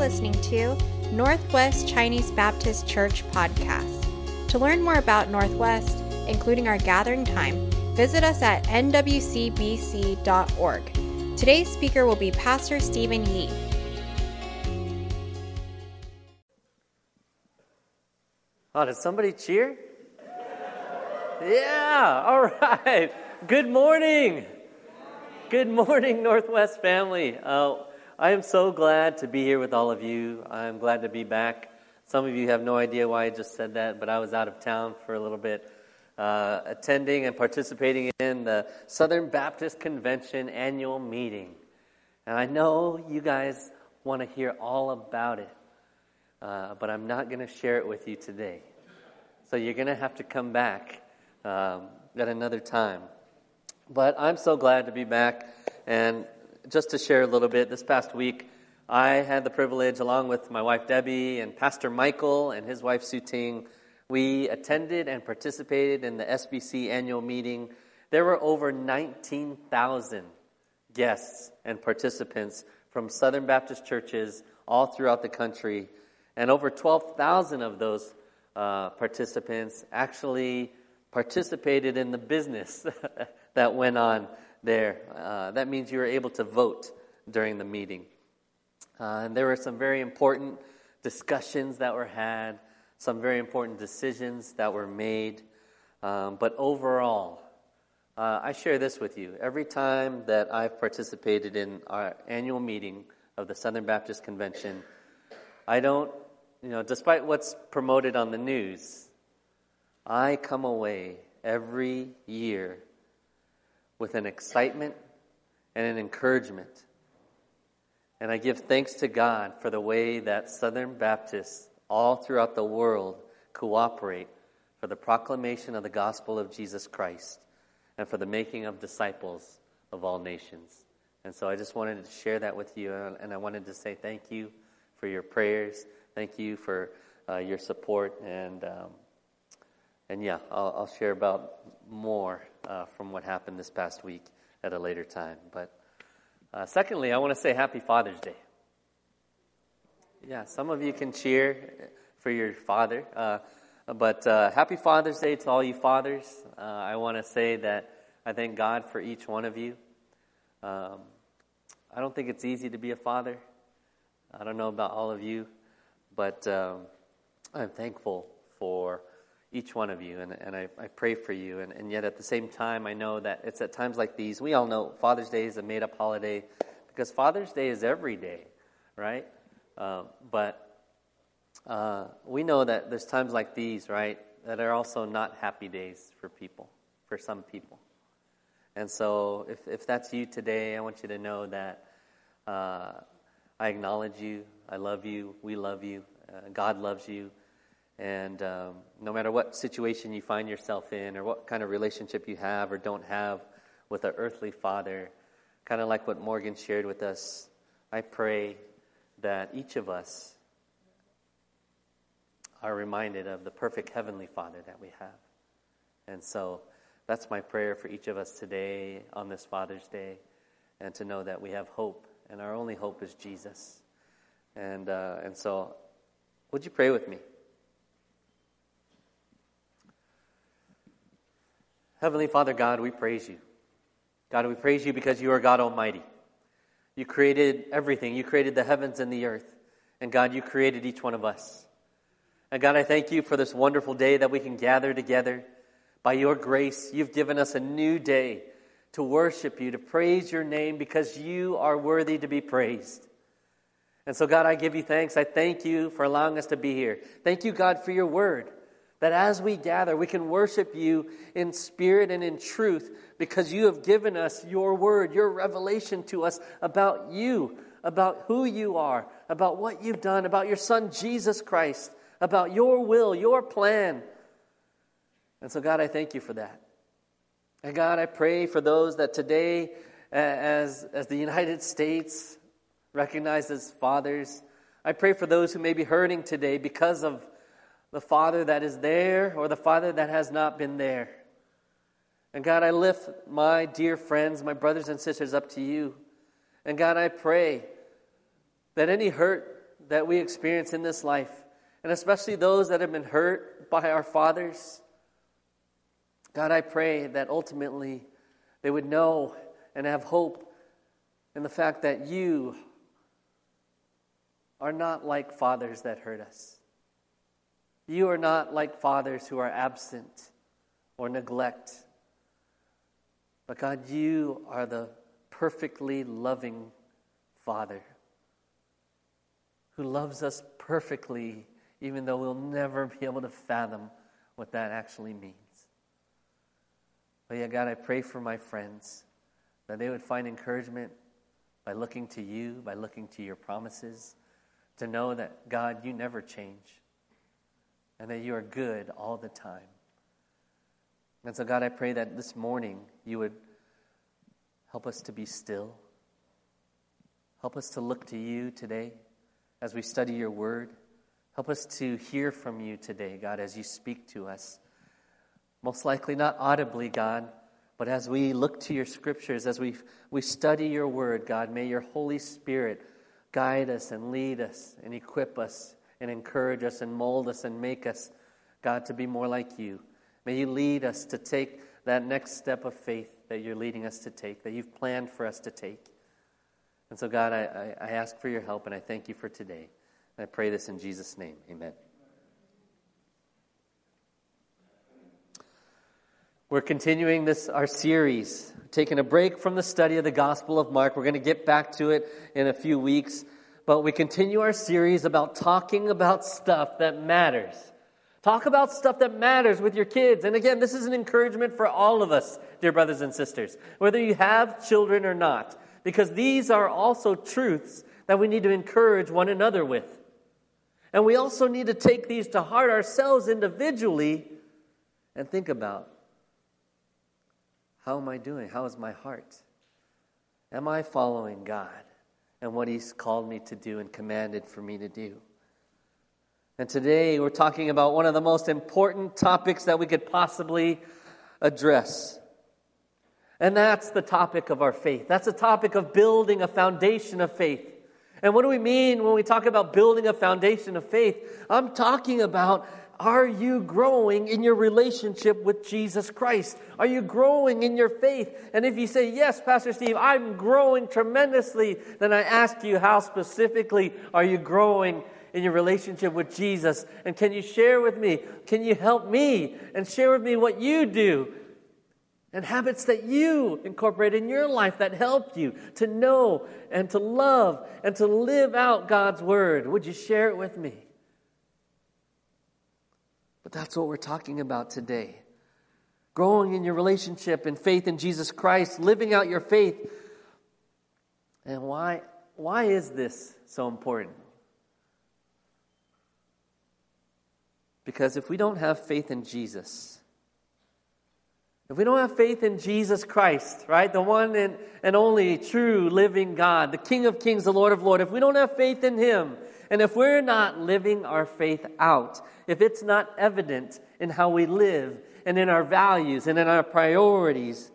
listening to Northwest Chinese Baptist Church podcast. To learn more about Northwest, including our gathering time, visit us at nwcbc.org. Today's speaker will be Pastor Stephen Yee. Oh, did somebody cheer? Yeah, all right. Good morning. Good morning, Northwest family. Uh, I am so glad to be here with all of you. I'm glad to be back. Some of you have no idea why I just said that, but I was out of town for a little bit, uh, attending and participating in the Southern Baptist Convention annual meeting. And I know you guys want to hear all about it, uh, but I'm not going to share it with you today. So you're going to have to come back um, at another time. But I'm so glad to be back. And just to share a little bit, this past week, I had the privilege, along with my wife Debbie and Pastor Michael and his wife Sue Ting, we attended and participated in the SBC annual meeting. There were over 19,000 guests and participants from Southern Baptist churches all throughout the country. And over 12,000 of those uh, participants actually participated in the business that went on there. Uh, that means you were able to vote during the meeting. Uh, and there were some very important discussions that were had, some very important decisions that were made. Um, but overall, uh, I share this with you. Every time that I've participated in our annual meeting of the Southern Baptist Convention, I don't, you know, despite what's promoted on the news, I come away every year with an excitement and an encouragement. And I give thanks to God for the way that Southern Baptists all throughout the world cooperate for the proclamation of the gospel of Jesus Christ and for the making of disciples of all nations. And so I just wanted to share that with you, and I wanted to say thank you for your prayers. Thank you for uh, your support, and um, and yeah, I'll, I'll share about more uh, from what happened this past week at a later time. But uh, secondly, I want to say Happy Father's Day. Yeah, some of you can cheer for your father. Uh, but uh, happy Father's Day to all you fathers. Uh, I want to say that I thank God for each one of you. Um, I don't think it's easy to be a father. I don't know about all of you, but um, I'm thankful for each one of you, and, and I, I pray for you. And, and yet, at the same time, I know that it's at times like these. We all know Father's Day is a made up holiday because Father's Day is every day, right? Uh, but uh, we know that there's times like these, right, that are also not happy days for people, for some people. And so, if, if that's you today, I want you to know that uh, I acknowledge you, I love you, we love you, uh, God loves you. And um, no matter what situation you find yourself in, or what kind of relationship you have or don't have with an earthly father, kind of like what Morgan shared with us, I pray that each of us are reminded of the perfect heavenly Father that we have. And so that's my prayer for each of us today on this Father's Day, and to know that we have hope, and our only hope is Jesus. And, uh, and so, would you pray with me? Heavenly Father God, we praise you. God, we praise you because you are God Almighty. You created everything. You created the heavens and the earth. And God, you created each one of us. And God, I thank you for this wonderful day that we can gather together. By your grace, you've given us a new day to worship you, to praise your name because you are worthy to be praised. And so, God, I give you thanks. I thank you for allowing us to be here. Thank you, God, for your word. That as we gather, we can worship you in spirit and in truth because you have given us your word, your revelation to us about you, about who you are, about what you've done, about your son Jesus Christ, about your will, your plan. And so, God, I thank you for that. And God, I pray for those that today, as, as the United States recognizes fathers, I pray for those who may be hurting today because of the Father that is there or the Father that has not been there. And God, I lift my dear friends, my brothers and sisters up to you. And God, I pray that any hurt that we experience in this life, and especially those that have been hurt by our fathers, God, I pray that ultimately they would know and have hope in the fact that you are not like fathers that hurt us. You are not like fathers who are absent or neglect. But God, you are the perfectly loving Father who loves us perfectly, even though we'll never be able to fathom what that actually means. But yeah, God, I pray for my friends that they would find encouragement by looking to you, by looking to your promises, to know that, God, you never change and that you are good all the time. And so, God, I pray that this morning you would help us to be still. Help us to look to you today as we study your word. Help us to hear from you today, God, as you speak to us. Most likely not audibly, God, but as we look to your scriptures, as we, we study your word, God, may your Holy Spirit guide us and lead us and equip us and encourage us and mold us and make us, God, to be more like you. May you lead us to take that next step of faith that you're leading us to take, that you've planned for us to take. And so, God, I, I, I ask for your help and I thank you for today. And I pray this in Jesus' name. Amen. We're continuing this our series, taking a break from the study of the Gospel of Mark. We're going to get back to it in a few weeks, but we continue our series about talking about stuff that matters. Talk about stuff that matters with your kids. And again, this is an encouragement for all of us, dear brothers and sisters, whether you have children or not because these are also truths that we need to encourage one another with. And we also need to take these to heart ourselves individually and think about how am I doing? How is my heart? Am I following God and what He's called me to do and commanded for me to do? And today we're talking about one of the most important topics that we could possibly address. And that's the topic of our faith. That's the topic of building a foundation of faith. And what do we mean when we talk about building a foundation of faith? I'm talking about are you growing in your relationship with Jesus Christ? Are you growing in your faith? And if you say, Yes, Pastor Steve, I'm growing tremendously, then I ask you, How specifically are you growing in your relationship with Jesus? And can you share with me? Can you help me and share with me what you do and habits that you incorporate in your life that help you to know and to love and to live out God's word. Would you share it with me? But that's what we're talking about today. Growing in your relationship and faith in Jesus Christ, living out your faith. And why, why is this so important? Because if we don't have faith in Jesus, if we don't have faith in Jesus Christ, right, the one and, and only true living God, the King of Kings, the Lord of Lords, if we don't have faith in Him, and if we're not living our faith out, if it's not evident in how we live and in our values and in our priorities,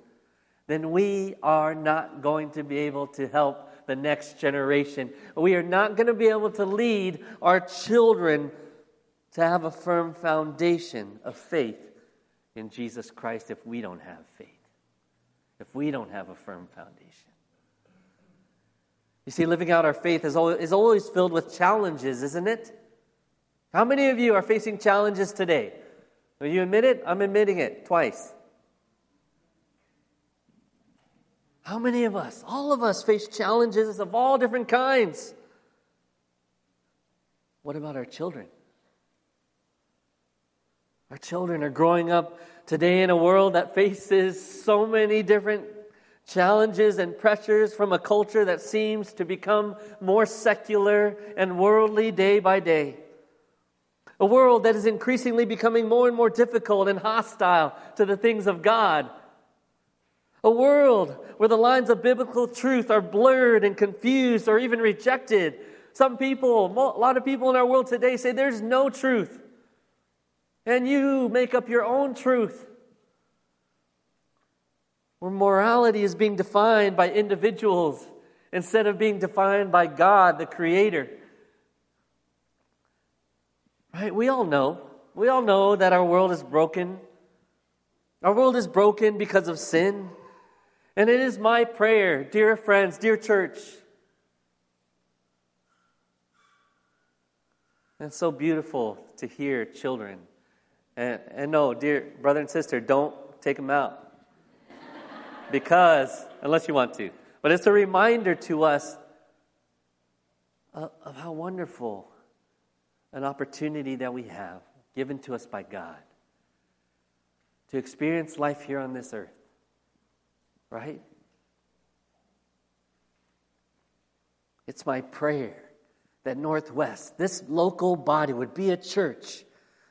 then we are not going to be able to help the next generation. We are not going to be able to lead our children to have a firm foundation of faith in Jesus Christ if we don't have faith, if we don't have a firm foundation. You see, living out our faith is always, filled with challenges, isn't it? How many of you are facing challenges today? Will you admit it? I'm admitting it twice. How many of us, all of us, face challenges of all different kinds? What about our children? Our children are growing up today in a world that faces so many different challenges and pressures from a culture that seems to become more secular and worldly day by day. A world that is increasingly becoming more and more difficult and hostile to the things of God. A world where the lines of biblical truth are blurred and confused or even rejected. Some people, a lot of people in our world today say there's no truth and you make up your own truth. Where morality is being defined by individuals instead of being defined by God, the Creator. Right? We all know. We all know that our world is broken. Our world is broken because of sin. And it is my prayer, dear friends, dear church. And so beautiful to hear children. And, and no, dear brother and sister, don't take them out. Because, unless you want to. But it's a reminder to us of, of how wonderful an opportunity that we have given to us by God to experience life here on this earth. Right? It's my prayer that Northwest, this local body, would be a church,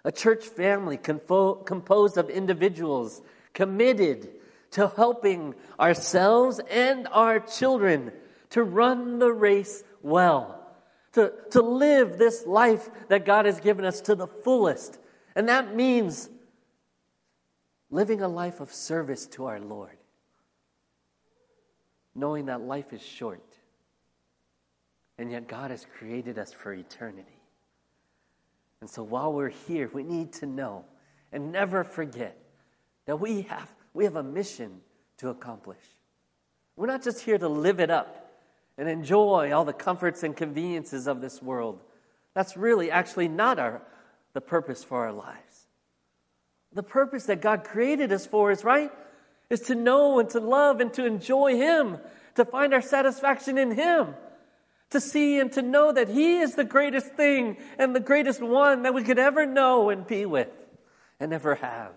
a church family compo- composed of individuals committed to helping ourselves and our children to run the race well to, to live this life that God has given us to the fullest. And that means living a life of service to our Lord, knowing that life is short. And yet, God has created us for eternity. And so, while we're here, we need to know and never forget that we have, we have a mission to accomplish. We're not just here to live it up and enjoy all the comforts and conveniences of this world. That's really actually not our, the purpose for our lives. The purpose that God created us for is right, is to know and to love and to enjoy Him, to find our satisfaction in Him, to see and to know that He is the greatest thing and the greatest one that we could ever know and be with and ever have.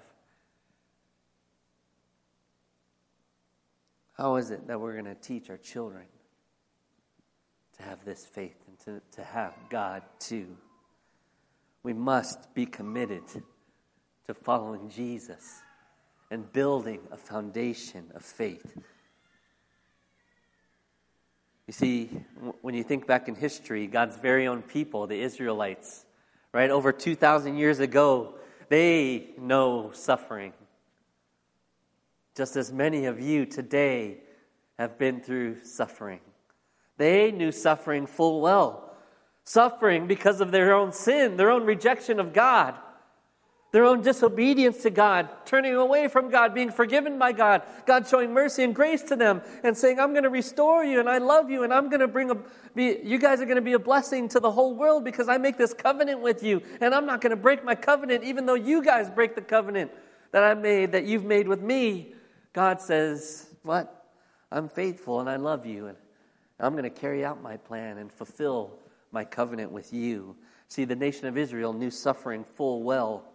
How is it that we're going to teach our children to have this faith and to, to have God too. We must be committed to following Jesus and building a foundation of faith. You see, when you think back in history, God's very own people, the Israelites, right, over 2,000 years ago, they know suffering. Just as many of you today have been through suffering. They knew suffering full well. Suffering because of their own sin, their own rejection of God, their own disobedience to God, turning away from God, being forgiven by God, God showing mercy and grace to them and saying, I'm going to restore you and I love you and I'm going to bring a, be, you guys are going to be a blessing to the whole world because I make this covenant with you and I'm not going to break my covenant even though you guys break the covenant that I made, that you've made with me. God says, What? I'm faithful and I love you. And I'm going to carry out my plan and fulfill my covenant with you. See, the nation of Israel knew suffering full well.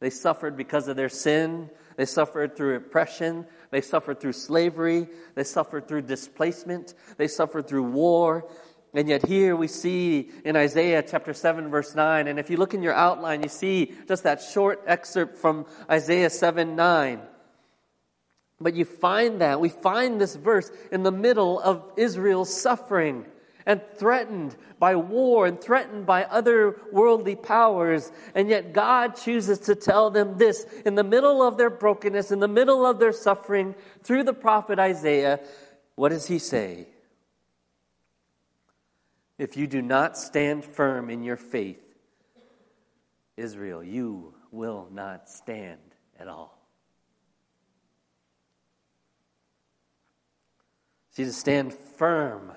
They suffered because of their sin. They suffered through oppression. They suffered through slavery. They suffered through displacement. They suffered through war. And yet, here we see in Isaiah chapter 7, verse 9, and if you look in your outline, you see just that short excerpt from Isaiah 7 9. But you find that, we find this verse in the middle of Israel's suffering and threatened by war and threatened by other worldly powers. And yet God chooses to tell them this in the middle of their brokenness, in the middle of their suffering, through the prophet Isaiah. What does he say? If you do not stand firm in your faith, Israel, you will not stand at all. See, to stand firm.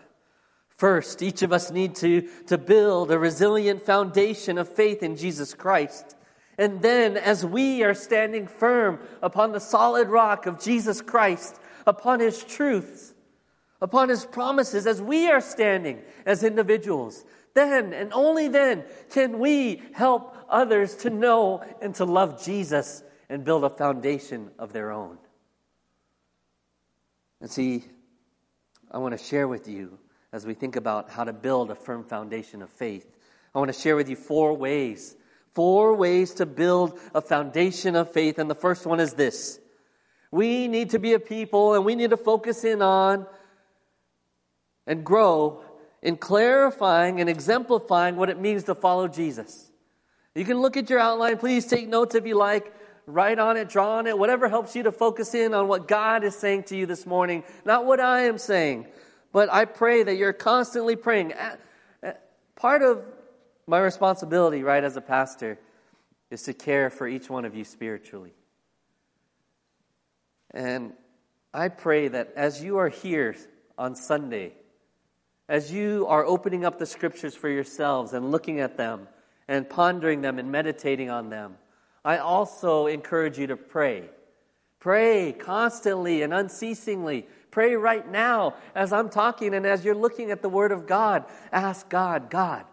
First, each of us need to, to build a resilient foundation of faith in Jesus Christ. And then, as we are standing firm upon the solid rock of Jesus Christ, upon His truths, upon His promises, as we are standing as individuals, then and only then can we help others to know and to love Jesus and build a foundation of their own. And see, I want to share with you as we think about how to build a firm foundation of faith. I want to share with you four ways. Four ways to build a foundation of faith. And the first one is this we need to be a people and we need to focus in on and grow in clarifying and exemplifying what it means to follow Jesus. You can look at your outline. Please take notes if you like write on it, draw on it, whatever helps you to focus in on what God is saying to you this morning, not what I am saying. But I pray that you're constantly praying. Part of my responsibility, right, as a pastor, is to care for each one of you spiritually. And I pray that as you are here on Sunday, as you are opening up the scriptures for yourselves and looking at them and pondering them and meditating on them, I also encourage you to pray. Pray constantly and unceasingly. Pray right now as I'm talking and as you're looking at the Word of God. Ask God, God,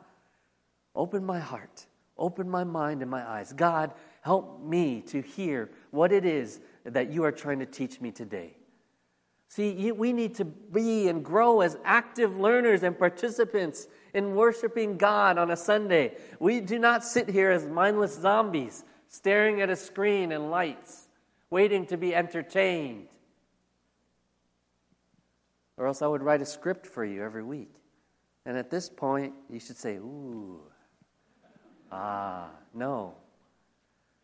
open my heart, open my mind and my eyes. God, help me to hear what it is that you are trying to teach me today. See, we need to be and grow as active learners and participants in worshiping God on a Sunday. We do not sit here as mindless zombies staring at a screen and lights, waiting to be entertained. Or else I would write a script for you every week. And at this point, you should say, Ooh, ah, no.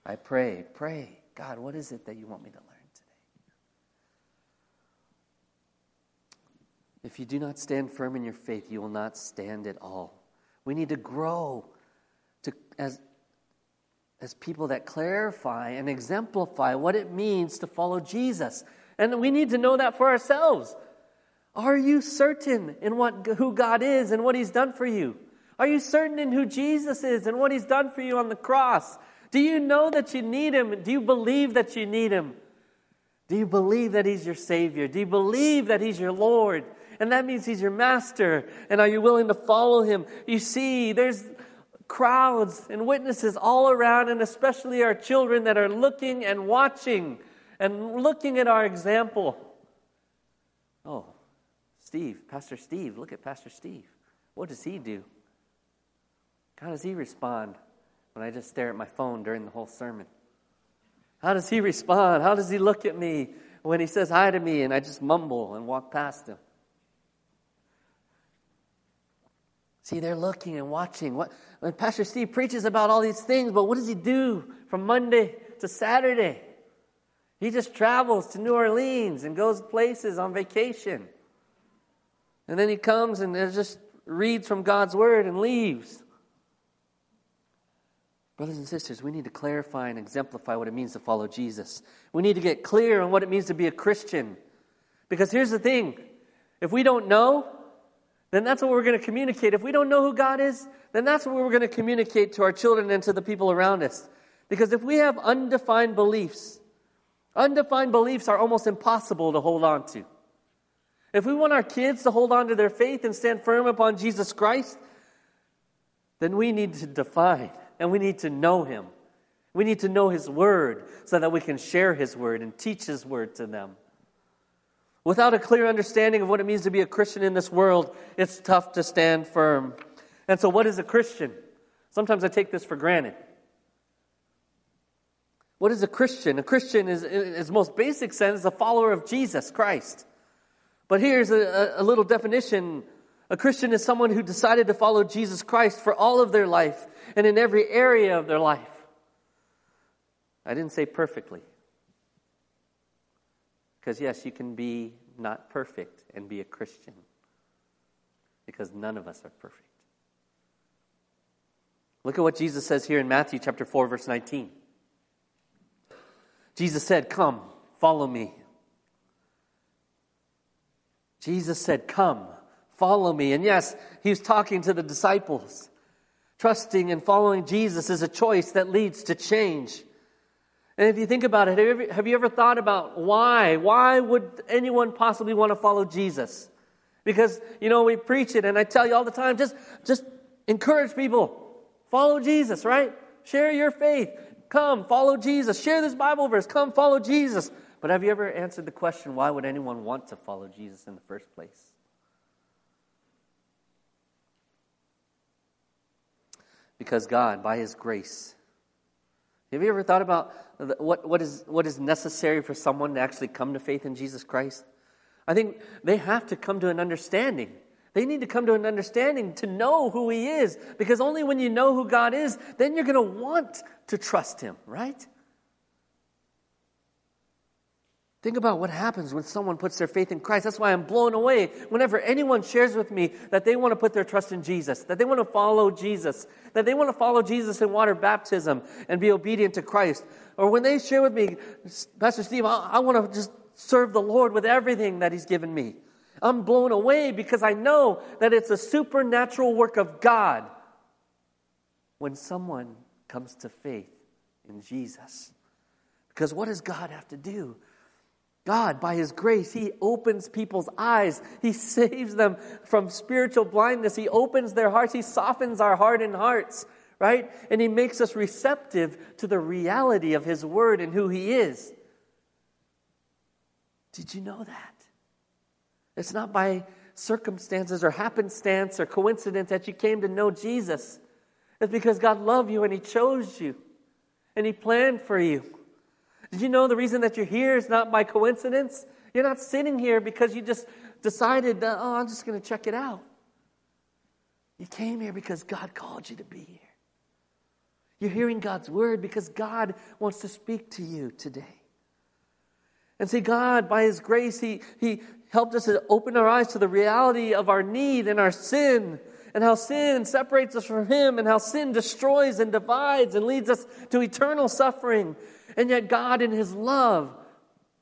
I pray, pray. God, what is it that you want me to learn? Today? If you do not stand firm in your faith, you will not stand at all. We need to grow to, as, as people that clarify and exemplify what it means to follow Jesus. And we need to know that for ourselves. Are you certain in what, who God is and what He's done for you? Are you certain in who Jesus is and what He's done for you on the cross? Do you know that you need Him? Do you believe that you need Him? Do you believe that He's your Savior? Do you believe that He's your Lord? and that means he's your master. And are you willing to follow him? You see, there's crowds and witnesses all around, and especially our children that are looking and watching and looking at our example. Oh, Steve, Pastor Steve, look at Pastor Steve. What does he do? How does he respond when I just stare at my phone during the whole sermon? How does he respond? How does he look at me when he says hi to me and I just mumble and walk past him? See, they're looking and watching. What, when Pastor Steve preaches about all these things, but what does he do from Monday to Saturday? He just travels to New Orleans and goes places on vacation. And then he comes and just reads from God's word and leaves. Brothers and sisters, we need to clarify and exemplify what it means to follow Jesus. We need to get clear on what it means to be a Christian. Because here's the thing if we don't know, then that's what we're going to communicate. If we don't know who God is, then that's what we're going to communicate to our children and to the people around us. Because if we have undefined beliefs, undefined beliefs are almost impossible to hold on to. If we want our kids to hold on to their faith and stand firm upon Jesus Christ, then we need to define and we need to know Him. We need to know His Word so that we can share His Word and teach His Word to them. Without a clear understanding of what it means to be a Christian in this world, it's tough to stand firm. And so, what is a Christian? Sometimes I take this for granted. What is a Christian? A Christian is, in its most basic sense, a follower of Jesus Christ. But here's a, a little definition a Christian is someone who decided to follow Jesus Christ for all of their life and in every area of their life. I didn't say perfectly. Because, yes, you can be not perfect and be a Christian. Because none of us are perfect. Look at what Jesus says here in Matthew chapter 4, verse 19. Jesus said, Come, follow me. Jesus said, Come, follow me. And yes, he was talking to the disciples. Trusting and following Jesus is a choice that leads to change. And if you think about it, have you, ever, have you ever thought about why? Why would anyone possibly want to follow Jesus? Because, you know, we preach it, and I tell you all the time just, just encourage people. Follow Jesus, right? Share your faith. Come, follow Jesus. Share this Bible verse. Come, follow Jesus. But have you ever answered the question, why would anyone want to follow Jesus in the first place? Because God, by His grace, have you ever thought about what, what, is, what is necessary for someone to actually come to faith in Jesus Christ? I think they have to come to an understanding. They need to come to an understanding to know who He is. Because only when you know who God is, then you're going to want to trust Him, right? Think about what happens when someone puts their faith in Christ. That's why I'm blown away whenever anyone shares with me that they want to put their trust in Jesus, that they want to follow Jesus, that they want to follow Jesus in water baptism and be obedient to Christ. Or when they share with me, Pastor Steve, I, I want to just serve the Lord with everything that He's given me. I'm blown away because I know that it's a supernatural work of God when someone comes to faith in Jesus. Because what does God have to do? God, by His grace, He opens people's eyes. He saves them from spiritual blindness. He opens their hearts. He softens our hardened hearts, right? And He makes us receptive to the reality of His Word and who He is. Did you know that? It's not by circumstances or happenstance or coincidence that you came to know Jesus. It's because God loved you and He chose you and He planned for you. Did you know the reason that you're here is not by coincidence? You're not sitting here because you just decided, that, oh, I'm just going to check it out. You came here because God called you to be here. You're hearing God's word because God wants to speak to you today. And see, God, by His grace, He, he helped us to open our eyes to the reality of our need and our sin, and how sin separates us from Him, and how sin destroys and divides and leads us to eternal suffering. And yet, God, in His love,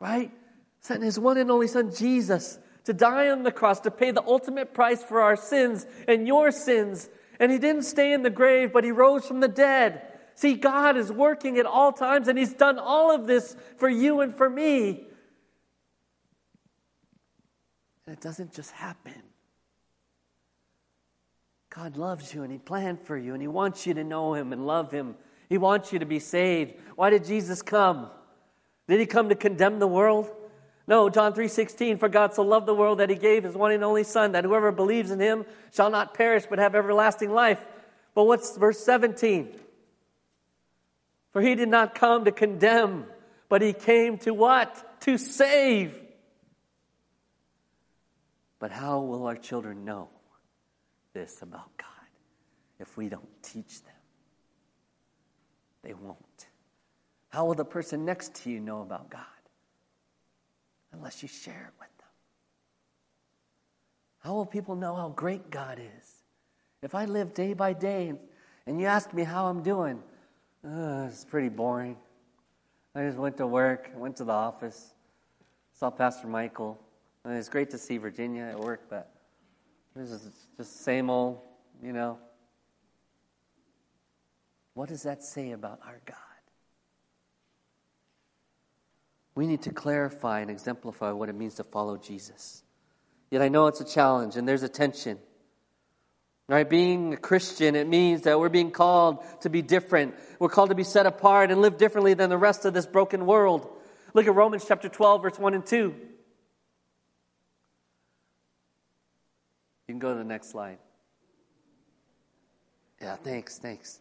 right, sent His one and only Son, Jesus, to die on the cross, to pay the ultimate price for our sins and your sins. And He didn't stay in the grave, but He rose from the dead. See, God is working at all times, and He's done all of this for you and for me. And it doesn't just happen. God loves you, and He planned for you, and He wants you to know Him and love Him he wants you to be saved. Why did Jesus come? Did he come to condemn the world? No, John 3:16 for God so loved the world that he gave his one and only son that whoever believes in him shall not perish but have everlasting life. But what's verse 17? For he did not come to condemn, but he came to what? To save. But how will our children know this about God if we don't teach them? They won't. How will the person next to you know about God? Unless you share it with them. How will people know how great God is? If I live day by day and you ask me how I'm doing, uh, it's pretty boring. I just went to work, went to the office, saw Pastor Michael. It's great to see Virginia at work, but this is just the same old, you know, what does that say about our God? We need to clarify and exemplify what it means to follow Jesus. Yet I know it's a challenge and there's a tension. Right? Being a Christian, it means that we're being called to be different. We're called to be set apart and live differently than the rest of this broken world. Look at Romans chapter 12, verse 1 and 2. You can go to the next slide. Yeah, thanks, thanks.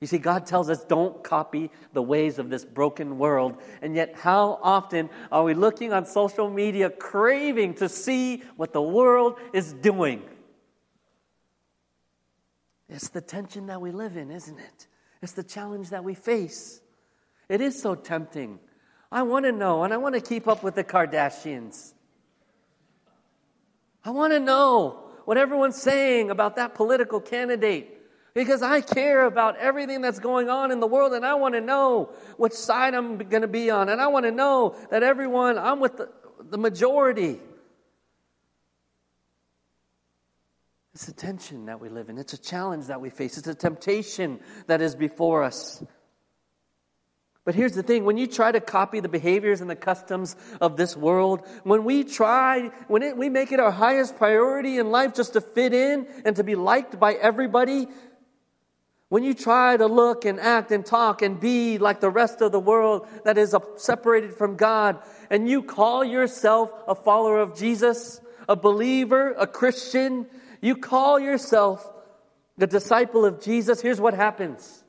You see, God tells us don't copy the ways of this broken world. And yet, how often are we looking on social media craving to see what the world is doing? It's the tension that we live in, isn't it? It's the challenge that we face. It is so tempting. I want to know, and I want to keep up with the Kardashians. I want to know what everyone's saying about that political candidate because I care about everything that's going on in the world and I want to know which side I'm going to be on. And I want to know that everyone, I'm with the, the majority. It's a tension that we live in, it's a challenge that we face, it's a temptation that is before us. But here's the thing when you try to copy the behaviors and the customs of this world, when we try, when it, we make it our highest priority in life just to fit in and to be liked by everybody, when you try to look and act and talk and be like the rest of the world that is separated from God, and you call yourself a follower of Jesus, a believer, a Christian, you call yourself the disciple of Jesus, here's what happens.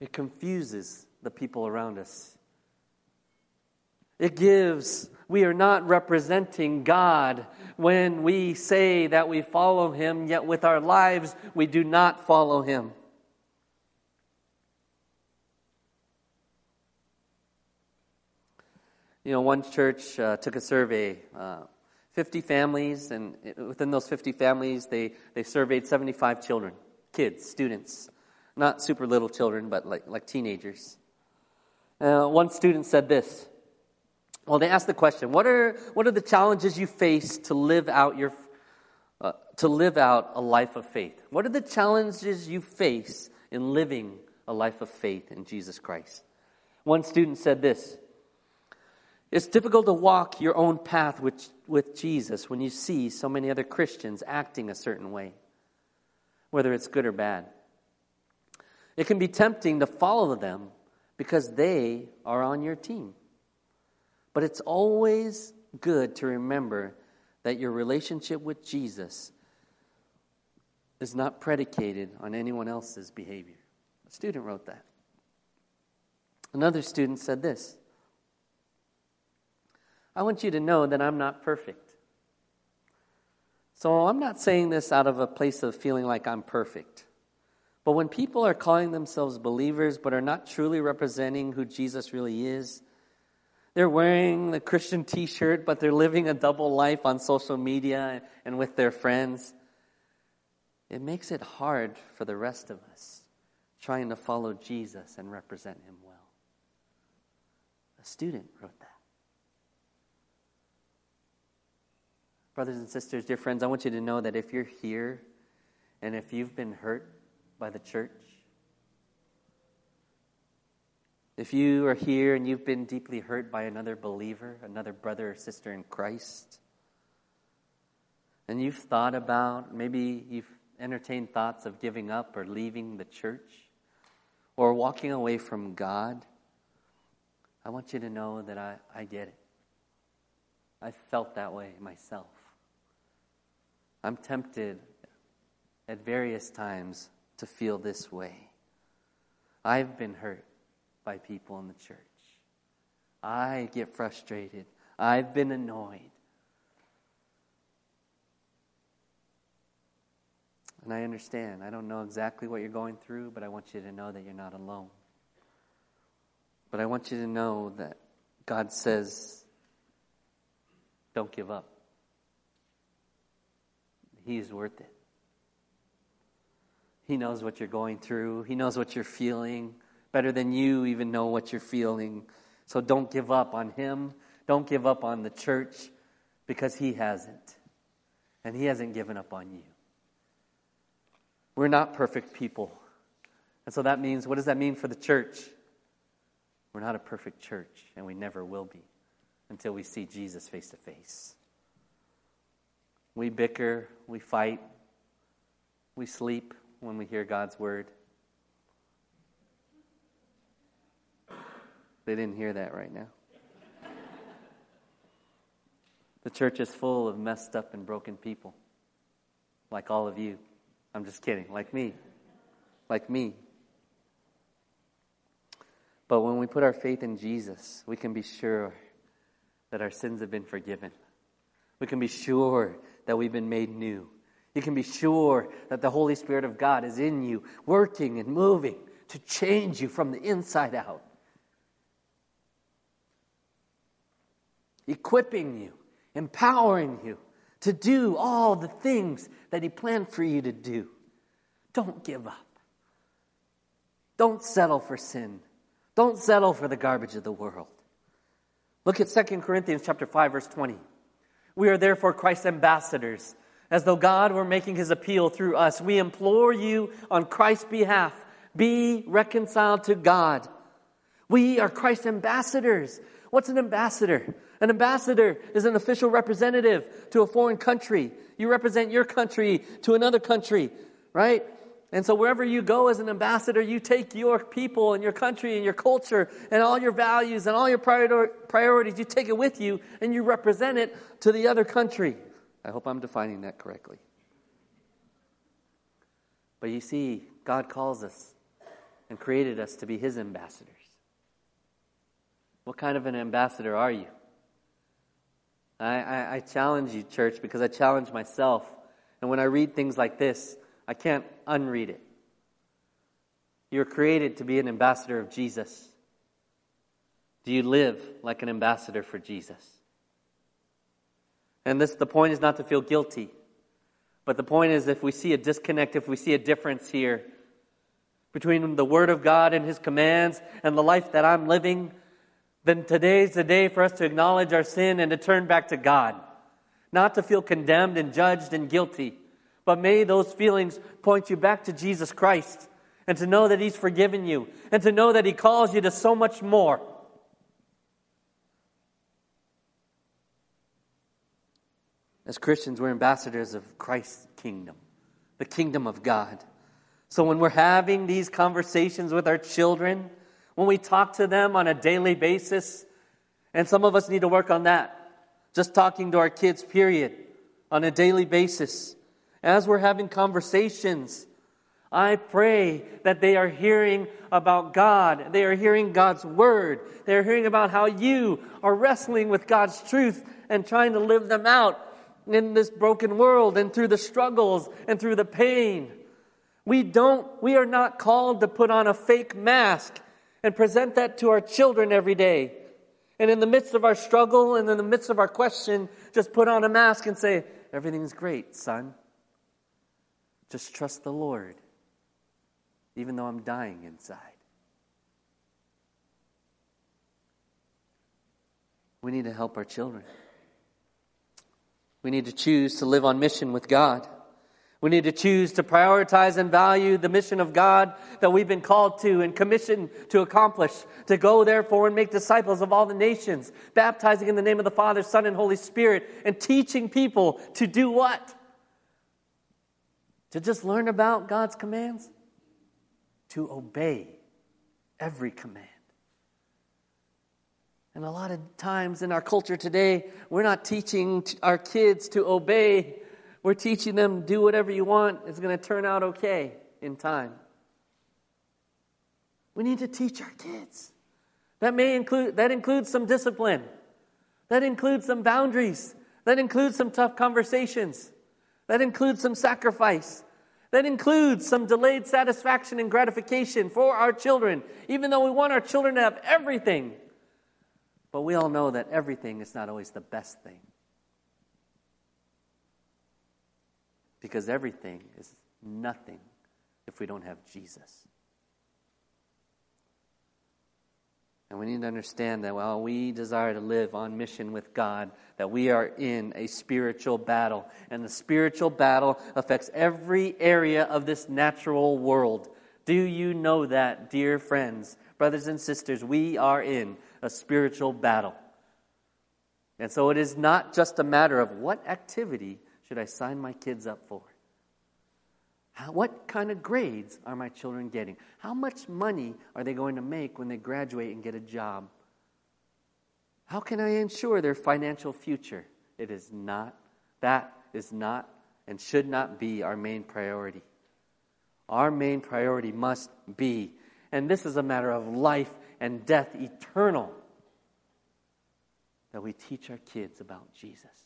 it confuses the people around us. It gives, we are not representing God when we say that we follow Him, yet with our lives we do not follow Him. You know, one church uh, took a survey, uh, 50 families, and within those 50 families, they, they surveyed 75 children, kids, students. Not super little children, but like, like teenagers. Uh, one student said this. Well, they asked the question, what are, what are the challenges you face to live out your, uh, to live out a life of faith? What are the challenges you face in living a life of faith in Jesus Christ? One student said this it's difficult to walk your own path with, with Jesus when you see so many other Christians acting a certain way, whether it's good or bad. It can be tempting to follow them because they are on your team. But it's always good to remember that your relationship with Jesus is not predicated on anyone else's behavior. A student wrote that. Another student said this I want you to know that I'm not perfect. So I'm not saying this out of a place of feeling like I'm perfect. But when people are calling themselves believers but are not truly representing who Jesus really is, they're wearing the Christian t shirt, but they're living a double life on social media and with their friends. It makes it hard for the rest of us trying to follow Jesus and represent him well. A student wrote that. Brothers and sisters, dear friends, I want you to know that if you're here and if you've been hurt by the church, if you are here and you've been deeply hurt by another believer, another brother or sister in Christ, and you've thought about, maybe you've entertained thoughts of giving up or leaving the church or walking away from God, I want you to know that I, I get it. I felt that way myself. I'm tempted at various times to feel this way. I've been hurt by people in the church. I get frustrated. I've been annoyed. And I understand. I don't know exactly what you're going through, but I want you to know that you're not alone. But I want you to know that God says, don't give up. He's worth it. He knows what you're going through, He knows what you're feeling better than you even know what you're feeling. So don't give up on Him. Don't give up on the church because He hasn't. And He hasn't given up on you. We're not perfect people. And so that means, what does that mean for the church? We're not a perfect church, and we never will be until we see Jesus face to face. We bicker, we fight, we sleep when we hear God's word. They didn't hear that right now. The church is full of messed up and broken people, like all of you. I'm just kidding, like me. Like me. But when we put our faith in Jesus, we can be sure that our sins have been forgiven. We can be sure that we've been made new. You can be sure that the Holy Spirit of God is in you, working and moving to change you from the inside out, equipping you, empowering you to do all the things that He planned for you to do. Don't give up. Don't settle for sin. Don't settle for the garbage of the world. Look at 2 Corinthians chapter 5 verse 20. We are therefore Christ's ambassadors, as though God were making his appeal through us. We implore you on Christ's behalf, be reconciled to God. We are Christ's ambassadors. What's an ambassador? An ambassador is an official representative to a foreign country. You represent your country to another country, right? And so wherever you go as an ambassador, you take your people and your country and your culture and all your values and all your priorities, you take it with you and you represent it to the other country. I hope I'm defining that correctly. But you see, God calls us and created us to be His ambassadors. What kind of an ambassador are you? I, I, I, challenge you, church, because I challenge myself. And when I read things like this, I can't unread it. You're created to be an ambassador of Jesus. Do you live like an ambassador for Jesus? And this the point is not to feel guilty. But the point is if we see a disconnect, if we see a difference here between the Word of God and His commands and the life that I'm living, then today's the day for us to acknowledge our sin and to turn back to God. Not to feel condemned and judged and guilty, but may those feelings point you back to Jesus Christ and to know that He's forgiven you and to know that He calls you to so much more. As Christians, we're ambassadors of Christ's kingdom, the kingdom of God. So when we're having these conversations with our children, when we talk to them on a daily basis, and some of us need to work on that, just talking to our kids, period, on a daily basis. As we're having conversations, I pray that they are hearing about God. They are hearing God's word. They are hearing about how you are wrestling with God's truth and trying to live them out in this broken world and through the struggles and through the pain. We don't, we are not called to put on a fake mask and present that to our children every day. And in the midst of our struggle and in the midst of our question, just put on a mask and say, Everything's great, son. Just trust the Lord, even though I'm dying inside. We need to help our children. We need to choose to live on mission with God. We need to choose to prioritize and value the mission of God that we've been called to and commissioned to accomplish, to go therefore and make disciples of all the nations, baptizing in the name of the Father, Son, and Holy Spirit, and teaching people to do what? To just learn about God's commands? To obey every command. And a lot of times in our culture today, we're not teaching our kids to obey we're teaching them do whatever you want, it's going to turn out okay in time. We need to teach our kids. That may include that includes some discipline. That includes some boundaries. That includes some tough conversations. That includes some sacrifice. That includes some delayed satisfaction and gratification for our children, even though we want our children to have everything. But we all know that everything is not always the best thing. Because everything is nothing if we don't have Jesus. And we need to understand that while we desire to live on mission with God, that we are in a spiritual battle. And the spiritual battle affects every area of this natural world. Do you know that, dear friends, brothers and sisters? We are in a spiritual battle. And so it is not just a matter of what activity should I sign my kids up for? How, what kind of grades are my children getting? How much money are they going to make when they graduate and get a job? How can I ensure their financial future? It is not, that is not, and should not be our main priority. Our main priority must be, and this is a matter of life and death eternal, that we teach our kids about Jesus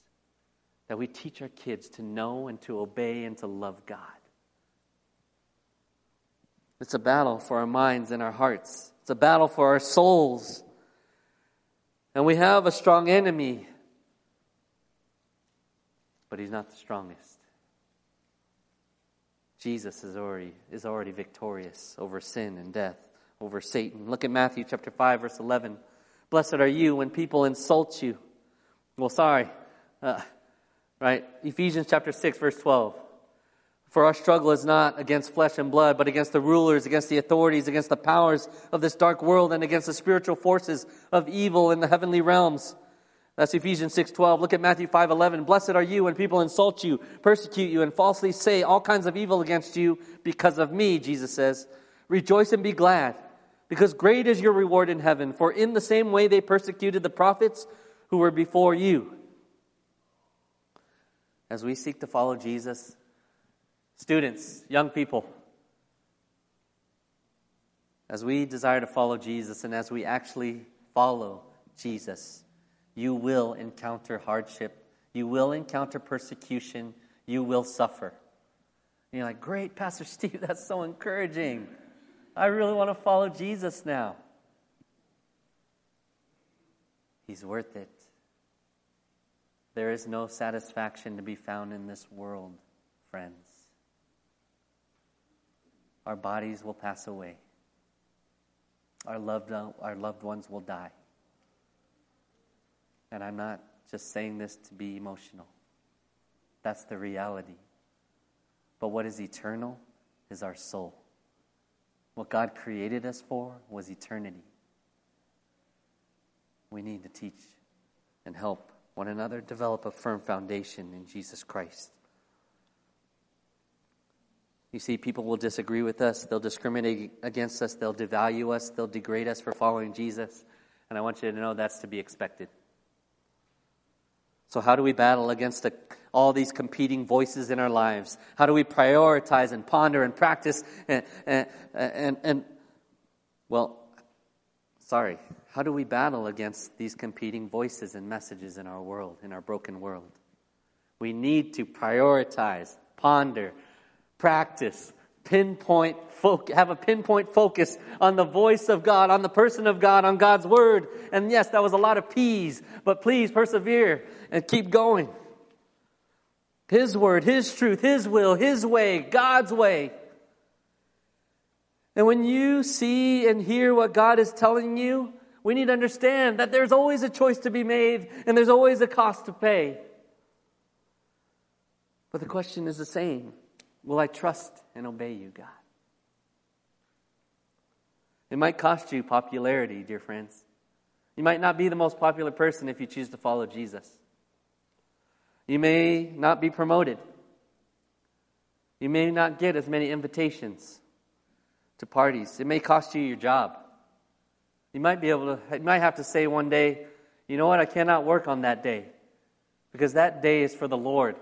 that we teach our kids to know and to obey and to love God. It's a battle for our minds and our hearts, it's a battle for our souls. And we have a strong enemy, but he's not the strongest. Jesus is already, is already victorious over sin and death, over Satan. Look at Matthew chapter 5, verse 11. Blessed are you when people insult you. Well, sorry. Uh, Right? Ephesians chapter 6, verse 12. For our struggle is not against flesh and blood, but against the rulers, against the authorities, against the powers of this dark world, and against the spiritual forces of evil in the heavenly realms. That's Ephesians 6:12. Look at Matthew 5:11. Blessed are you when people insult you, persecute you, and falsely say all kinds of evil against you because of me, Jesus says. Rejoice and be glad, because great is your reward in heaven, for in the same way they persecuted the prophets who were before you as we seek to follow Jesus, students, young people, as we desire to follow Jesus and as we actually follow Jesus, you will encounter hardship. You will encounter persecution. You will suffer. And you're like, great, Pastor Steve, that's so encouraging. I really want to follow Jesus now. He's worth it. There is no satisfaction to be found in this world, friends. Our bodies will pass away. Our loved, our loved ones will die. And I'm not just saying this to be emotional. That's the reality. But what is eternal is our soul. What God created us for was eternity. We need to teach and help one another develop a firm foundation in Jesus Christ. You see, people will disagree with us, they'll discriminate against us, they'll devalue us, they'll degrade us for following Jesus. And I want you to know that's to be expected. So, how do we battle against the, all these competing voices in our lives? How do we prioritize and ponder and practice and, and, and, and well, sorry, how do we battle against these competing voices and messages in our world, in our broken world? We need to prioritize, ponder, practice, pinpoint, have a pinpoint focus on the voice of God, on the person of God, on God's word. And yes, that was a lot of P's, but please persevere and keep going. His word, His truth, His will, His way, God's way. And when you see and hear what God is telling you, we need to understand that there's always a choice to be made and there's always a cost to pay. But the question is the same Will I trust and obey you, God? It might cost you popularity, dear friends. You might not be the most popular person if you choose to follow Jesus. You may not be promoted. You may not get as many invitations to parties. It may cost you your job. You might be able to, you might have to say one day, you know what, I cannot work on that day because that day is for the Lord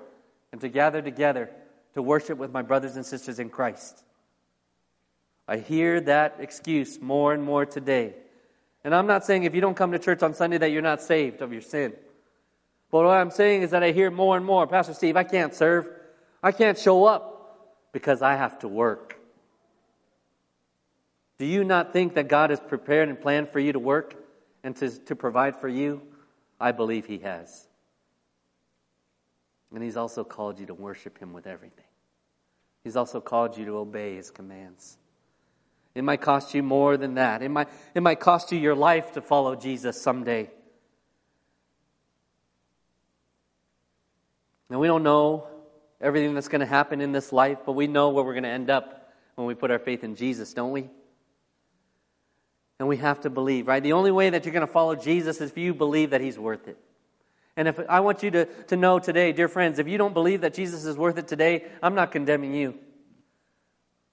and to gather together to worship with my brothers and sisters in Christ. I hear that excuse more and more today. And I'm not saying if you don't come to church on Sunday that you're not saved of your sin. But what I'm saying is that I hear more and more, Pastor Steve, I can't serve. I can't show up because I have to work. Do you not think that God has prepared and planned for you to work and to, to provide for you? I believe He has. And He's also called you to worship Him with everything. He's also called you to obey His commands. It might cost you more than that. It might, it might cost you your life to follow Jesus someday. Now, we don't know everything that's going to happen in this life, but we know where we're going to end up when we put our faith in Jesus, don't we? And we have to believe, right? The only way that you're going to follow Jesus is if you believe that He's worth it. And if I want you to, to know today, dear friends, if you don't believe that Jesus is worth it today, I'm not condemning you.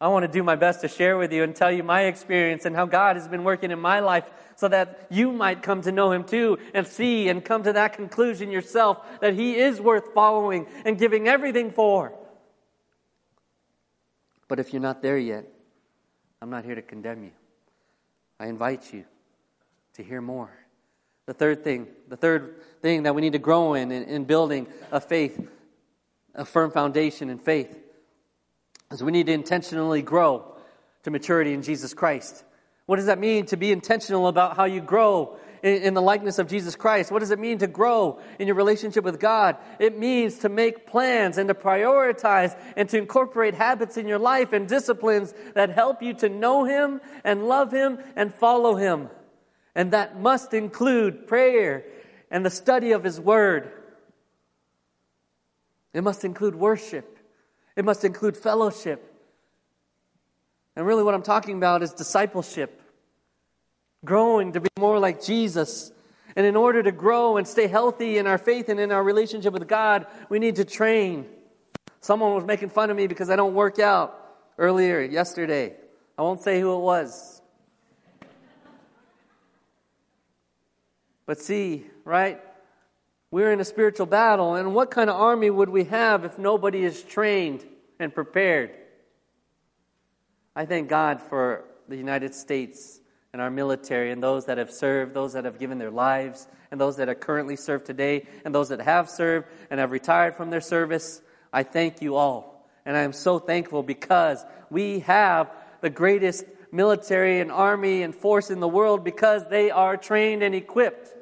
I want to do my best to share with you and tell you my experience and how God has been working in my life so that you might come to know Him too and see and come to that conclusion yourself that He is worth following and giving everything for. But if you're not there yet, I'm not here to condemn you. I invite you to hear more. The third thing, the third thing that we need to grow in, in, in building a faith, a firm foundation in faith, is we need to intentionally grow to maturity in Jesus Christ. What does that mean to be intentional about how you grow in, the likeness of Jesus Christ? What does it mean to grow in your relationship with God? It means to make plans and to prioritize and to incorporate habits in your life and disciplines that help you to know Him and love Him and follow Him. And that must include prayer and the study of His Word. It must include worship. It must include fellowship. And really, what I'm talking about is discipleship, growing to be more like Jesus. And in order to grow and stay healthy in our faith and in our relationship with God, we need to train. Someone was making fun of me because I don't work out earlier yesterday. I won't say who it was. But see, right? We're in a spiritual battle, and what kind of army would we have if nobody is trained and prepared? I thank God for the United States and our military and those that have served, those that have given their lives, and those that are currently served today, and those that have served and have retired from their service. I thank you all. And I am so thankful because we have the greatest military and army and force in the world because they are trained and equipped.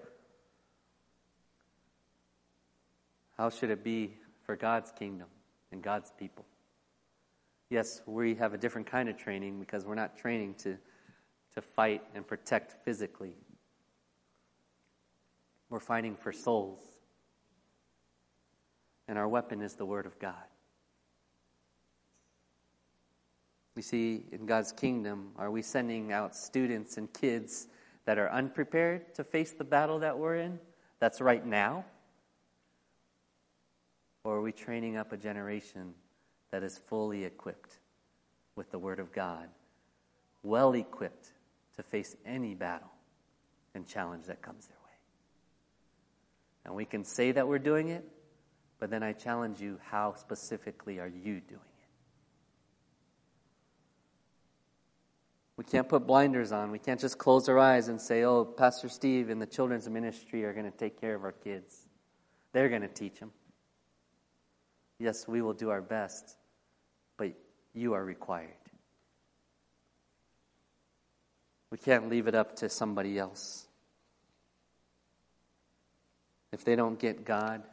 How should it be for God's kingdom and God's people? Yes, we have a different kind of training because we're not training to, to fight and protect physically. We're fighting for souls. And our weapon is the Word of God. We see in God's kingdom, are we sending out students and kids that are unprepared to face the battle that we're in? That's right now? Or are we training up a generation that is fully equipped with the Word of God, well equipped to face any battle and challenge that comes their way? And we can say that we're doing it, but then I challenge you how specifically are you doing it? We can't put blinders on. We can't just close our eyes and say, oh, Pastor Steve and the children's ministry are going to take care of our kids. They're going to teach them. Yes, we will do our best, but you are required. We can't leave it up to somebody else. If they don't get God,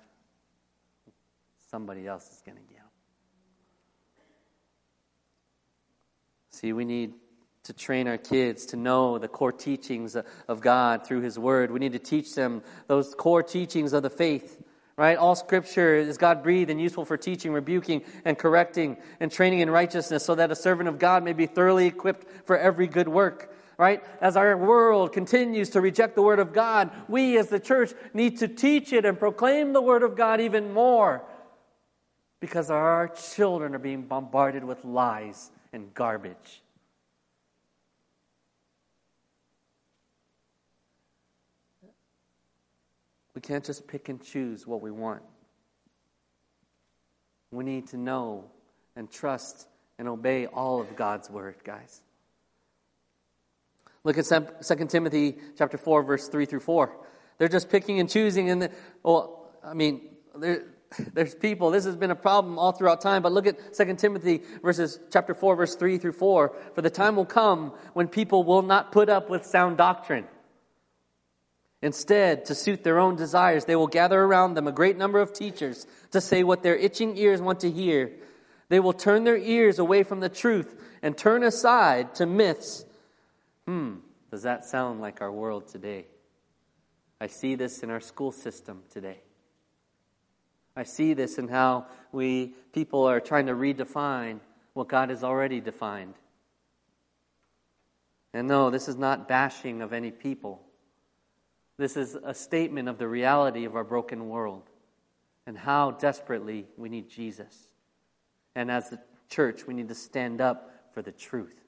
somebody else is going to get them. See, we need to train our kids to know the core teachings of God through His Word. We need to teach them those core teachings of the faith. Right? All scripture is God breathed and useful for teaching, rebuking, and correcting, and training in righteousness, so that a servant of God may be thoroughly equipped for every good work. Right? As our world continues to reject the Word of God, we as the church need to teach it and proclaim the Word of God even more because our children are being bombarded with lies and garbage. We can't just pick and choose what we want. We need to know and trust and obey all of God's word, guys. Look at 2 Timothy chapter 4 verse 3 through 4. They're just picking and choosing and well, I mean, there, there's people this has been a problem all throughout time but look at 2 timothy verses chapter 4 verse 3 through 4 for the time will come when people will not put up with sound doctrine Instead, to suit their own desires, they will gather around them a great number of teachers to say what their itching ears want to hear. They will turn their ears away from the truth and turn aside to myths. Hmm, does that sound like our world today? I see this in our school system today. I see this in how we people are trying to redefine what God has already defined. And no, this is not bashing of any people. This is a statement of the reality of our broken world and how desperately we need Jesus. And as a church, we need to stand up for the truth.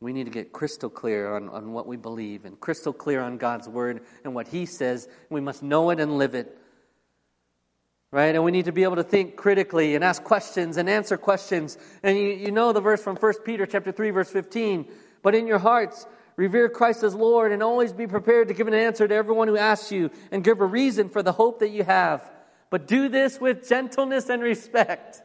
We need to get crystal clear on, on what we believe and crystal clear on God's word and what He says. We must know it and live it. Right? And we need to be able to think critically and ask questions and answer questions. And you, you know the verse from 1 Peter chapter 3, verse 15. But in your hearts, Revere Christ as Lord and always be prepared to give an answer to everyone who asks you and give a reason for the hope that you have. But do this with gentleness and respect.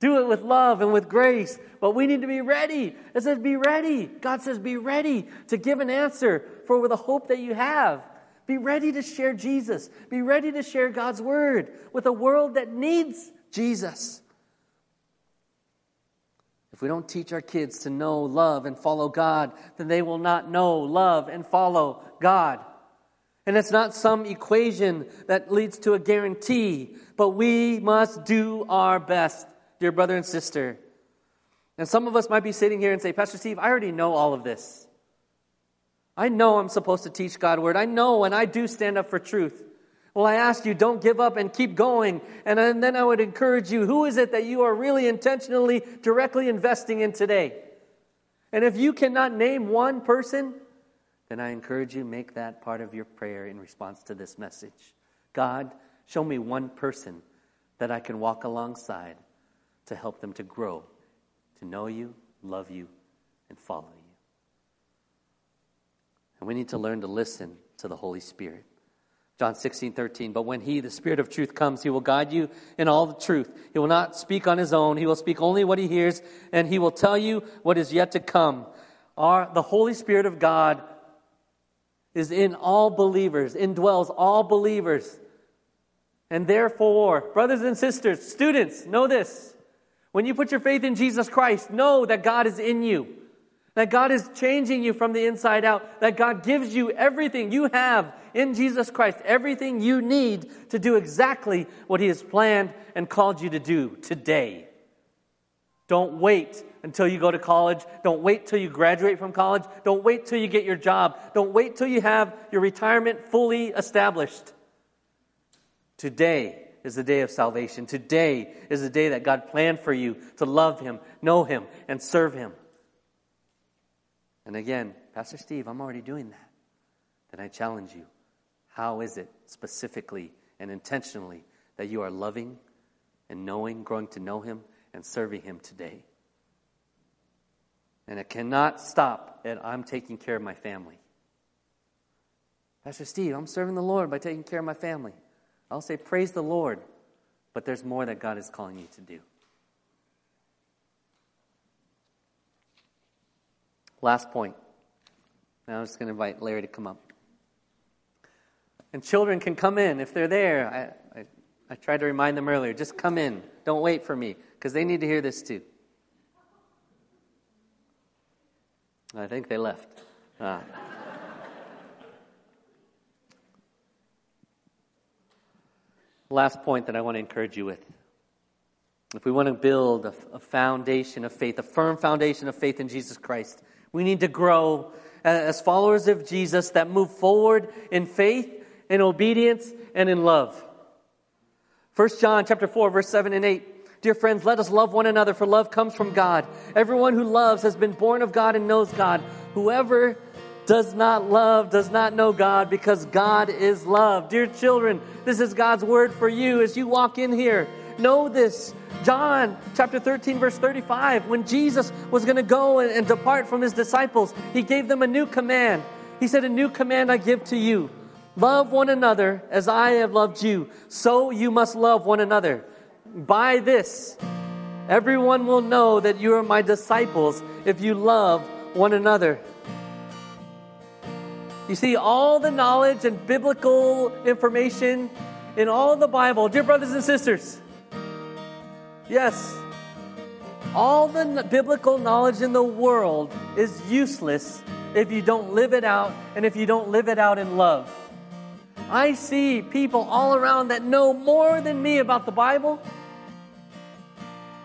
Do it with love and with grace. But we need to be ready. It says, be ready. God says, be ready to give an answer for the hope that you have. Be ready to share Jesus. Be ready to share God's word with a world that needs Jesus. If we don't teach our kids to know, love, and follow God, then they will not know, love, and follow God. And it's not some equation that leads to a guarantee, but we must do our best, dear brother and sister. And some of us might be sitting here and say, Pastor Steve, I already know all of this. I know I'm supposed to teach God's word. I know and I do stand up for truth. Well, I ask you, don't give up and keep going. And then I would encourage you, who is it that you are really intentionally, directly investing in today? And if you cannot name one person, then I encourage you, make that part of your prayer in response to this message. God, show me one person that I can walk alongside to help them to grow to know you, love you, and follow you. And we need to learn to listen to the Holy Spirit. John 16, 13. But when He, the Spirit of truth, comes, He will guide you in all the truth. He will not speak on His own. He will speak only what He hears, and He will tell you what is yet to come. Our, the Holy Spirit of God is in all believers, indwells all believers. And therefore, brothers and sisters, students, know this. When you put your faith in Jesus Christ, know that God is in you. That God is changing you from the inside out. That God gives you everything you have in Jesus Christ, everything you need to do exactly what He has planned and called you to do today. Don't wait until you go to college. Don't wait till you graduate from college. Don't wait till you get your job. Don't wait till you have your retirement fully established. Today is the day of salvation. Today is the day that God planned for you to love Him, know Him, and serve Him. And again, Pastor Steve, I'm already doing that. Then I challenge you. How is it specifically and intentionally that you are loving and knowing, growing to know Him, and serving Him today? And it cannot stop at I'm taking care of my family. Pastor Steve, I'm serving the Lord by taking care of my family. I'll say, Praise the Lord, but there's more that God is calling you to do. Last point. Now I'm just going to invite Larry to come up. And children can come in if they're there. I, I, I tried to remind them earlier just come in. Don't wait for me because they need to hear this too. I think they left. Ah. Last point that I want to encourage you with. If we want to build a, a foundation of faith, a firm foundation of faith in Jesus Christ, we need to grow uh, as followers of Jesus that move forward in faith, in obedience, and in love. 1 John chapter 4, verse 7 and 8. Dear friends, let us love one another, for love comes from God. Everyone who loves has been born of God and knows God. Whoever does not love does not know God because God is love. Dear children, this is God's word for you as you walk in here. Know this. John chapter 13, verse 35, when Jesus was going to go and, and depart from his disciples, he gave them a new command. He said, A new command I give to you love one another as I have loved you. So you must love one another. By this, everyone will know that you are my disciples if you love one another. You see, all the knowledge and biblical information in all the Bible, dear brothers and sisters, Yes. All the biblical knowledge in the world is useless if you don't live it out and if you don't live it out in love. I see people all around that know more than me about the Bible,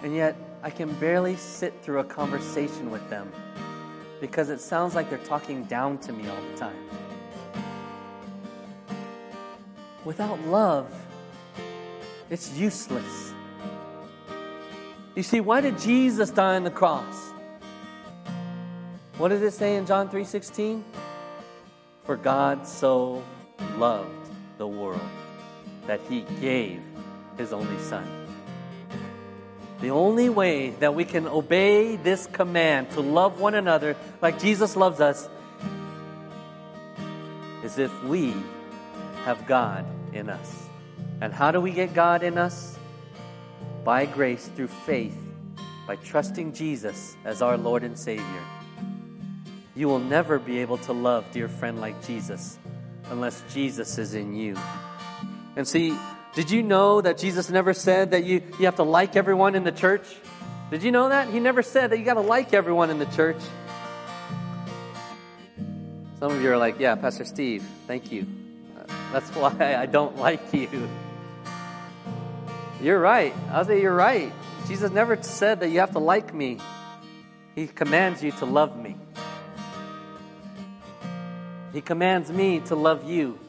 and yet I can barely sit through a conversation with them because it sounds like they're talking down to me all the time. Without love, it's useless. You see, why did Jesus die on the cross? What does it say in John 3:16? For God so loved the world that he gave his only son. The only way that we can obey this command to love one another like Jesus loves us is if we have God in us. And how do we get God in us? by grace through faith, by trusting Jesus as our Lord and Savior. You will never be able to love, dear friend, like Jesus unless Jesus is in you. And see, did you know that Jesus never said that you, you have to like everyone in the church? Did you know that? He never said that you got to like everyone in the church. Some of you are like, yeah, Pastor Steve, thank you. That's why I don't like you. You're right. I'll say you're right. Jesus never said that you have to like me. He commands you to love me. He commands me to love you.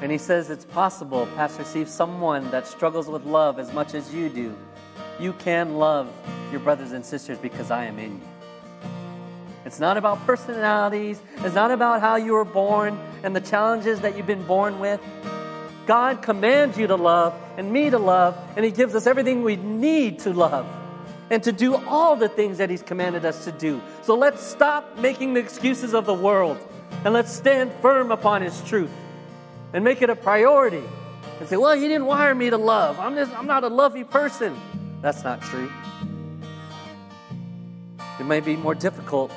And he says it's possible, Pastor Steve, someone that struggles with love as much as you do. You can love your brothers and sisters because I am in you. It's not about personalities. It's not about how you were born and the challenges that you've been born with. God commands you to love and me to love, and He gives us everything we need to love. and to do all the things that He's commanded us to do. So let's stop making the excuses of the world and let's stand firm upon His truth and make it a priority and say, well, He didn't wire me to love. I'm, just, I'm not a lovey person. That's not true. It may be more difficult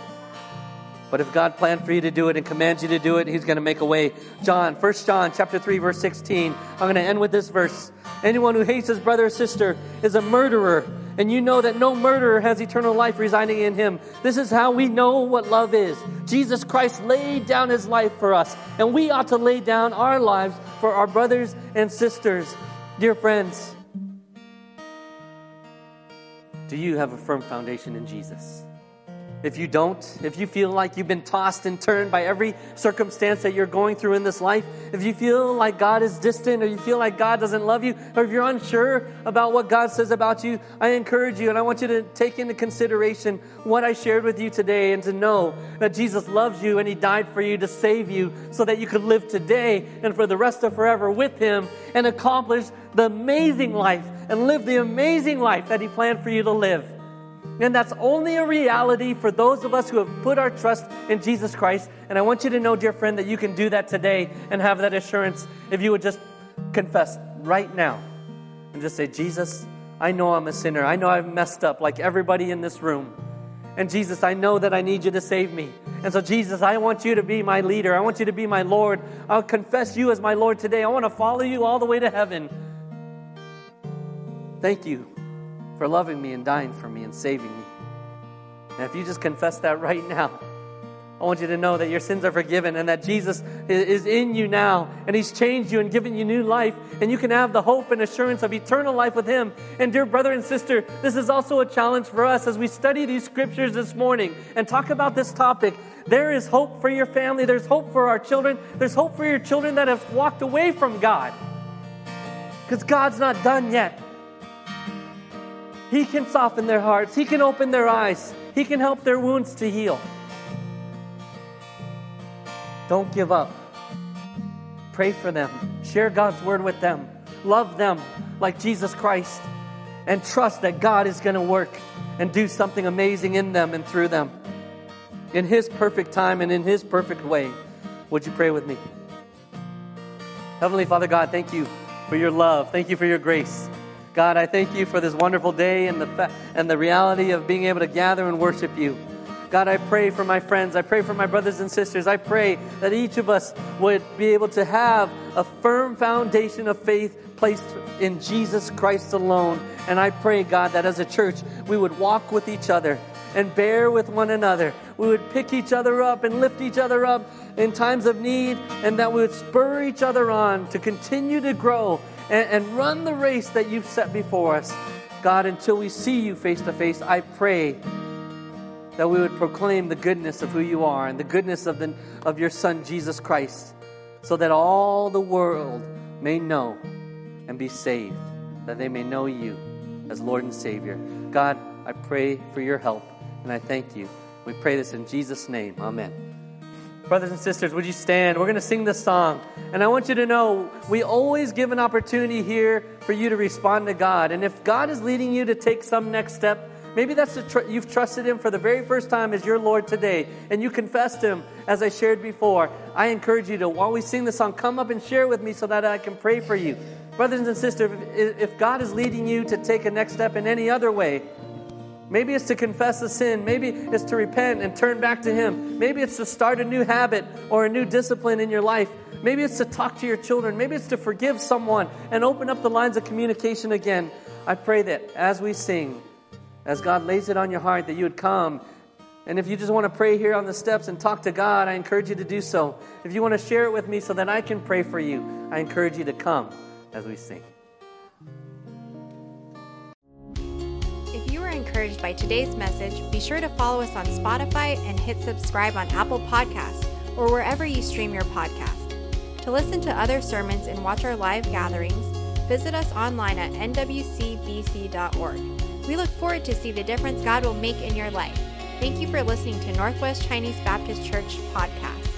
but if God planned for you to do it and commands you to do it, He's going to make a way. John, 1 John chapter 3, verse 16. I'm going to end with this verse. Anyone who hates his brother or sister is a murderer, and you know that no murderer has eternal life residing in him. This is how we know what love is. Jesus Christ laid down his life for us, and we ought to lay down our lives for our brothers and sisters. Dear friends, do you have a firm foundation in Jesus? If you don't, if you feel like you've been tossed and turned by every circumstance that you're going through in this life, if you feel like God is distant or you feel like God doesn't love you, or if you're unsure about what God says about you, I encourage you and I want you to take into consideration what I shared with you today and to know that Jesus loves you and He died for you to save you so that you could live today and for the rest of forever with Him and accomplish the amazing life and live the amazing life that He planned for you to live. And that's only a reality for those of us who have put our trust in Jesus Christ. And I want you to know, dear friend, that you can do that today and have that assurance if you would just confess right now and just say, Jesus, I know I'm a sinner. I know I've messed up like everybody in this room. And Jesus, I know that I need you to save me. And so, Jesus, I want you to be my leader. I want you to be my Lord. I'll confess you as my Lord today. I want to follow you all the way to heaven. Thank you for loving me and dying for me and saving me. And if you just confess that right now, I want you to know that your sins are forgiven and that Jesus is in you now and He's changed you and given you new life and you can have the hope and assurance of eternal life with Him. And, dear brother and sister, this is also a challenge for us as we study these scriptures this morning and talk about this topic. There is hope for your family, there's hope for our children, there's hope for your children that have walked away from God because God's not done yet. He can soften their hearts, He can open their eyes, He can help their wounds to heal. Don't give up. Pray for them. Share God's word with them. Love them like Jesus Christ. And trust that God is going to work and do something amazing in them and through them. In His perfect time and in His perfect way. Would you pray with me? Heavenly Father God, thank you for your love. Thank you for your grace. God, I thank you for this wonderful day and the, fa- and the reality of being able to gather and worship you. God, I pray for my friends. I pray for my brothers and sisters. I pray that each of us would be able to have a firm foundation of faith placed in Jesus Christ alone. And I pray, God, that as a church, we would walk with each other and bear with one another. We would pick each other up and lift each other up in times of need, and that we would spur each other on to continue to grow and, and run the race that you've set before us. God, until we see you face to face, I pray that we would proclaim the goodness of who you are and the goodness of, the, of your Son, Jesus Christ, so that all the world may know and be saved, that they may know you as Lord and Savior. God, I pray for your help, and I thank you. We pray this in Jesus' name. Amen. Brothers and sisters, would you stand? We're going to sing this song. And I want you to know we always give an opportunity here for you to respond to God. And if God is leading you to take some next step, maybe that's the tr- you've trusted Him for the very first time as your Lord today, and you confessed Him as I shared before. I encourage you to, while we sing the song, come up and share with me so that I can pray for you. Brothers and sisters, if, if God is leading you to take a next step in any other way, Maybe it's to confess a sin. Maybe it's to repent and turn back to Him. Maybe it's to start a new habit or a new discipline in your life. Maybe it's to talk to your children. Maybe it's to forgive someone and open up the lines of communication again. I pray that as we sing, as God lays it on your heart, that you would come. And if you just want to pray here on the steps and talk to God, I encourage you to do so. If you want to share it with me so that I can pray for you, I encourage you to come as we sing. Encouraged by today's message, be sure to follow us on Spotify and hit subscribe on Apple Podcasts or wherever you stream your podcast. To listen to other sermons and watch our live gatherings, visit us online at nwcbc.org. We look forward to see the difference God will make in your life. Thank you for listening to Northwest Chinese Baptist Church podcast.